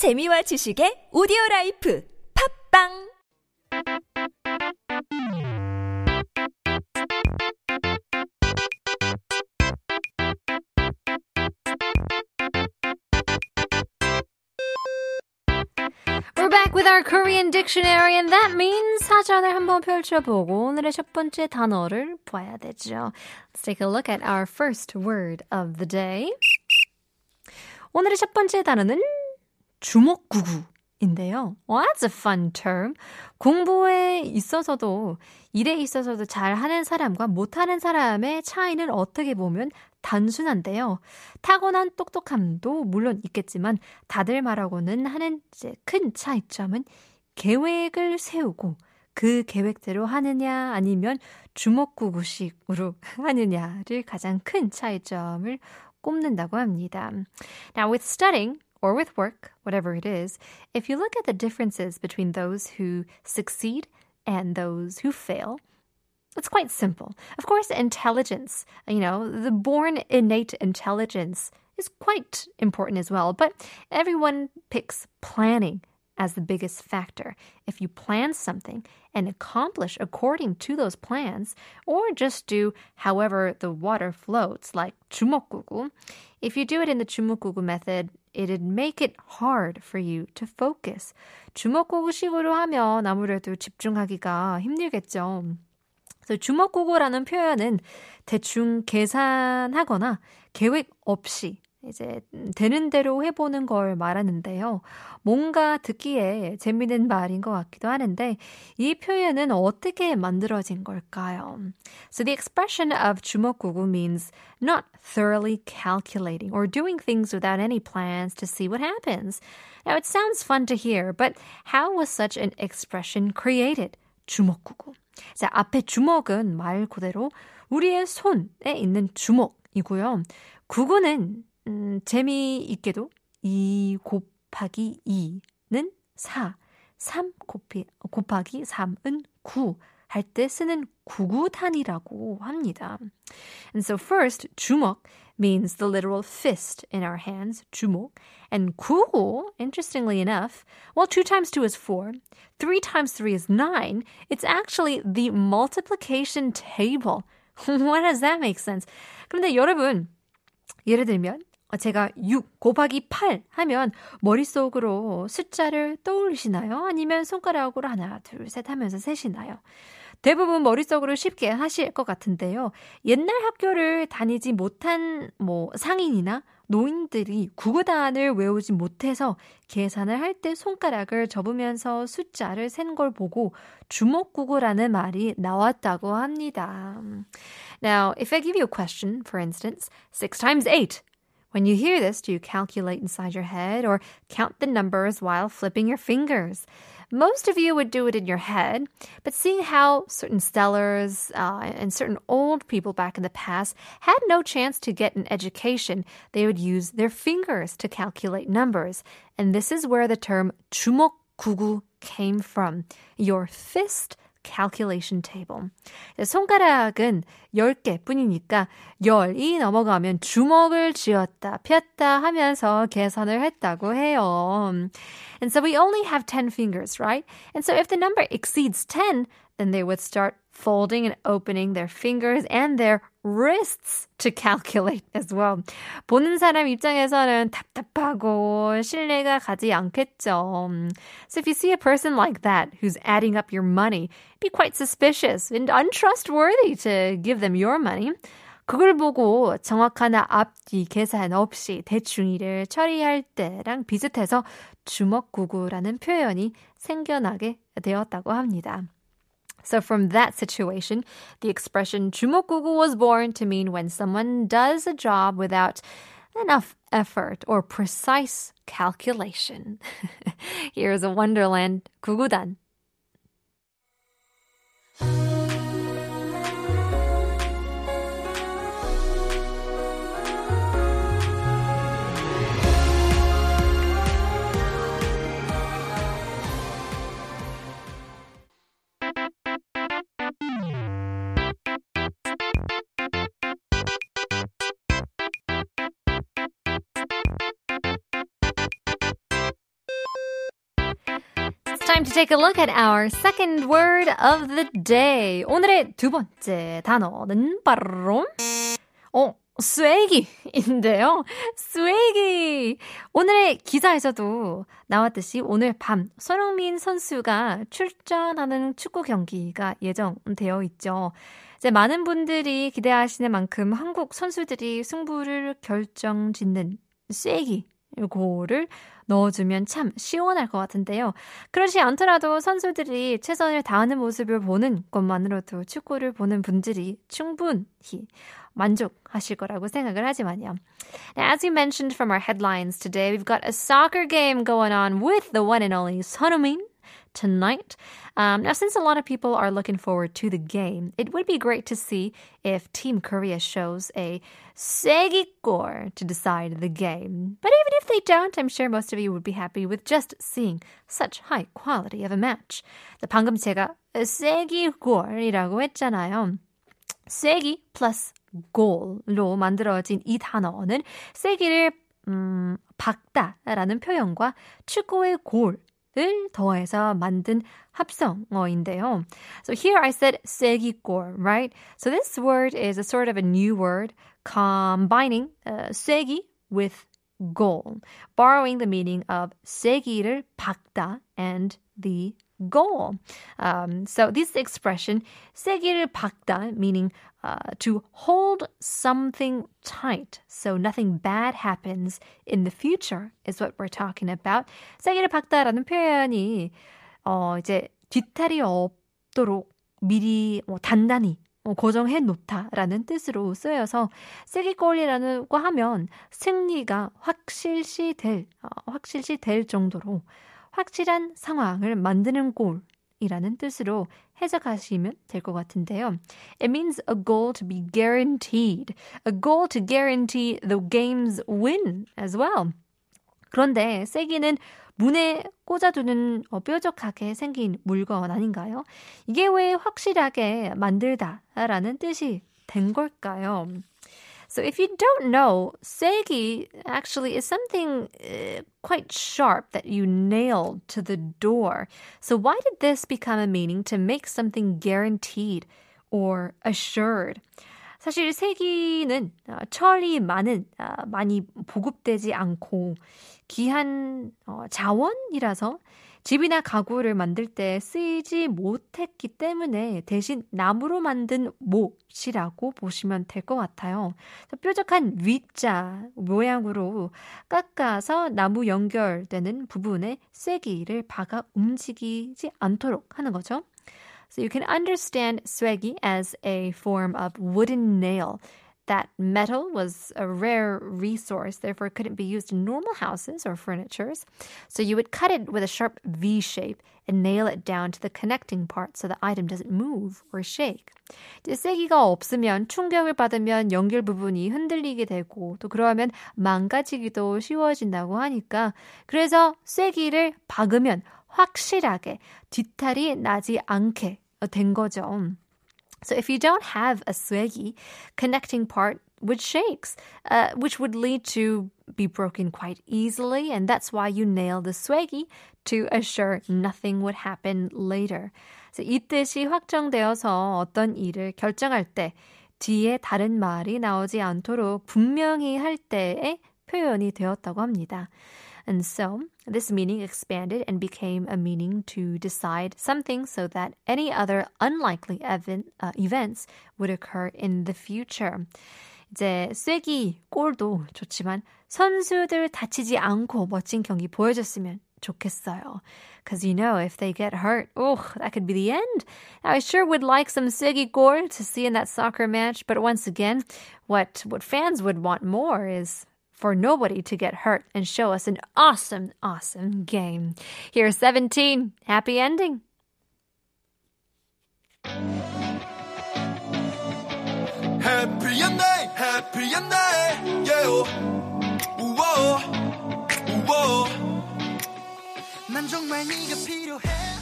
재미와 지식의 오디오 라이프 팝빵 We're back with our Korean dictionary, and that means 사전을 한번 펼쳐보고 오늘의 첫 번째 단어를 봐야 되죠. Let's take a look at our first word of the day. 오늘의 첫 번째 단어는 주먹구구인데요. Well, that's a fun term. 공부에 있어서도 일에 있어서도 잘하는 사람과 못하는 사람의 차이는 어떻게 보면 단순한데요. 타고난 똑똑함도 물론 있겠지만 다들 말하고는 하는 이제 큰 차이점은 계획을 세우고 그 계획대로 하느냐 아니면 주먹구구식으로 하느냐를 가장 큰 차이점을 꼽는다고 합니다. Now with studying or with work, whatever it is, if you look at the differences between those who succeed and those who fail, it's quite simple. Of course, intelligence, you know, the born innate intelligence is quite important as well, but everyone picks planning as the biggest factor. If you plan something and accomplish according to those plans, or just do however the water floats, like 주먹구구, if you do it in the 주먹구구 method, it'd make it hard for you to focus. 주먹구구식으로 하면 아무래도 집중하기가 힘들겠죠. 그래서 주먹구구라는 표현은 대충 계산하거나 계획 없이 이제 되는 대로 해보는 걸 말하는데요. 뭔가 듣기에 재미있는 말인 것 같기도 하는데 이 표현은 어떻게 만들어진 걸까요? So the expression of 주먹구구 means not thoroughly calculating or doing things without any plans to see what happens. Now it sounds fun to hear, but how was such an expression created? 주먹구구. 자, 앞에 주먹은 말 그대로 우리의 손에 있는 주먹이고요. 구구는 음, 재미있게도 2 곱하기 2는 4, 3 곱이, 곱하기 3은 9. 할 때 쓰는 구구단이라고 합니다. And so first, 주먹 means the literal fist in our hands, 주먹 And 구구, interestingly enough, while 2 times 2 is 4, 3 times 3 is 9, it's actually the multiplication table. what does that make sense? 그런데 여러분, 예를 들면 제가 6 곱하기 8 하면 머릿속으로 숫자를 떠올리시나요? 아니면 손가락으로 하나, 둘, 셋 하면서 세시나요? 대부분 머릿속으로 쉽게 하실 것 같은데요. 옛날 학교를 다니지 못한 뭐 상인이나 노인들이 구구단을 외우지 못해서 계산을 할 때 손가락을 접으면서 숫자를 센 걸 보고 주먹구구라는 말이 나왔다고 합니다. Now, if I give you a question, for instance, 6 times 8, When you hear this, do you calculate inside your head or count the numbers while flipping your fingers? Most of you would do it in your head, but seeing how certain stellars uh, and certain old people back in the past had no chance to get an education, they would use their fingers to calculate numbers. And this is where the term 주먹구구 came from. Your fist calculation table. 손가락은 10개 뿐이니까 10이 넘어가면 주먹을 쥐었다, 폈다 하면서 계산을 했다고 해요. And so we only have 10 fingers, right? And so if the number exceeds 10, then they would start folding and opening their fingers and their wrists to calculate as well. 보는 사람 입장에서는 답답하고 신뢰가 가지 않겠죠. So if you see a person like that who's adding up your money, be quite suspicious and untrustworthy to give them your money. 그걸 보고 정확한 앞뒤 계산 없이 대충 일을 처리할 때랑 비슷해서 주먹구구라는 표현이 생겨나게 되었다고 합니다. So from that situation, the expression 주먹구구 was born to mean when someone does a job without enough effort or precise calculation. Here's a wonderland 구구단. Time to take a look at our second word of the day. 오늘의 두 번째 단어는 바로 어, 쐐기인데요. 쐐기. 오늘의 기사에서도 나왔듯이 오늘 밤 손흥민 선수가 출전하는 축구 경기가 예정되어 있죠. 이제 많은 분들이 기대하시는 만큼 한국 선수들이 승부를 결정 짓는 쐐기 고를 넣어주면 참 시원할 것 같은데요. 그렇지 않더라도 선수들이 최선을 다하는 모습을 보는 것만으로도 축구를 보는 분들이 충분히 만족하실 거라고 생각을 하지만요. Now, as you mentioned from our headlines today, we've got a soccer game going on with the one and only Sonheung-min tonight. Um, now, since a lot of people are looking forward to the game, it would be great to see if Team Korea shows a segikor to decide the game. But even if they don't, I'm sure most of you would be happy with just seeing such high quality of a match. The 방금 제가 segigor이라고 했잖아요. 쐐기 plus goal로 만들어진 이 단어는 쐐기를 음, 박다라는 표현과 축구의 골 을 더해서 만든 합성어인데요. So here I said 쐐기골, right? So this word is a sort of a new word combining uh, 쐐기 with goal, borrowing the meaning of 쐐기를 박다 and the goal. Um, so this expression, 세기를 박다, meaning uh, to hold something tight so nothing bad happens in the future is what we're talking about. 세기를 박다라는 표현이 어, 이제 뒤탈이 없도록 미리 뭐 단단히 어, 고정해 놓다라는 뜻으로 쓰여서 세기골이라고 하면 승리가 확실시 될 어, 확실시 될 정도로 확실한 상황을 만드는 골 이라는 뜻으로 해석하시면 될 것 같은데요. It means a goal to be guaranteed. A goal to guarantee the game's win as well. 그런데 세기는 문에 꽂아두는 어, 뾰족하게 생긴 물건 아닌가요? 이게 왜 확실하게 만들다 라는 뜻이 된 걸까요? So if you don't know, segi actually is something uh, quite sharp that you nailed to the door. So why did this become a meaning to make something guaranteed or assured? 사실 쐐기는 철이 많은 많이 보급되지 않고 귀한 자원이라서 집이나 가구를 만들 때 쓰이지 못했기 때문에 대신 나무로 만든 못이라고 보시면 될 것 같아요. 뾰족한 V자 모양으로 깎아서 나무 연결되는 부분에 쐐기를 박아 움직이지 않도록 하는 거죠. So you can understand 쐐기 as a form of wooden nail that metal was a rare resource, therefore it couldn't be used in normal houses or furnitures. So you would cut it with a sharp V shape and nail it down to the connecting part so the item doesn't move or shake. 이제 세기가 없으면 충격을 받으면 연결 부분이 흔들리게 되고 또 그러면 망가지기도 쉬워진다고 하니까 그래서 쐐기를 박으면 확실하게 뒤탈이 나지 않게 된 거죠. So if you don't have a 쐐기, connecting part would shakes, uh, which would lead to be broken quite easily, and that's why you nail the 쐐기 to assure nothing would happen later. So 이 뜻이 확정되어서 어떤 일을 결정할 때 뒤에 다른 말이 나오지 않도록 분명히 할 때에 표현이 되었다고 합니다. And so this meaning expanded and became a meaning to decide something so that any other unlikely event, uh, events would occur in the future. 이제 쐐기 골도 좋지만 선수들 다치지 않고 멋진 경기 보여줬으면 좋겠어요. Because you know, if they get hurt, oh, that could be the end. Now, I sure would like some Siggy Gore to see in that soccer match, but once again, what, what fans would want more is for nobody to get hurt and show us an awesome, awesome game. Here's 17. Happy ending. Happy ending, happy ending, yeah. 우와, 우와. 난 정말 네가 필요해.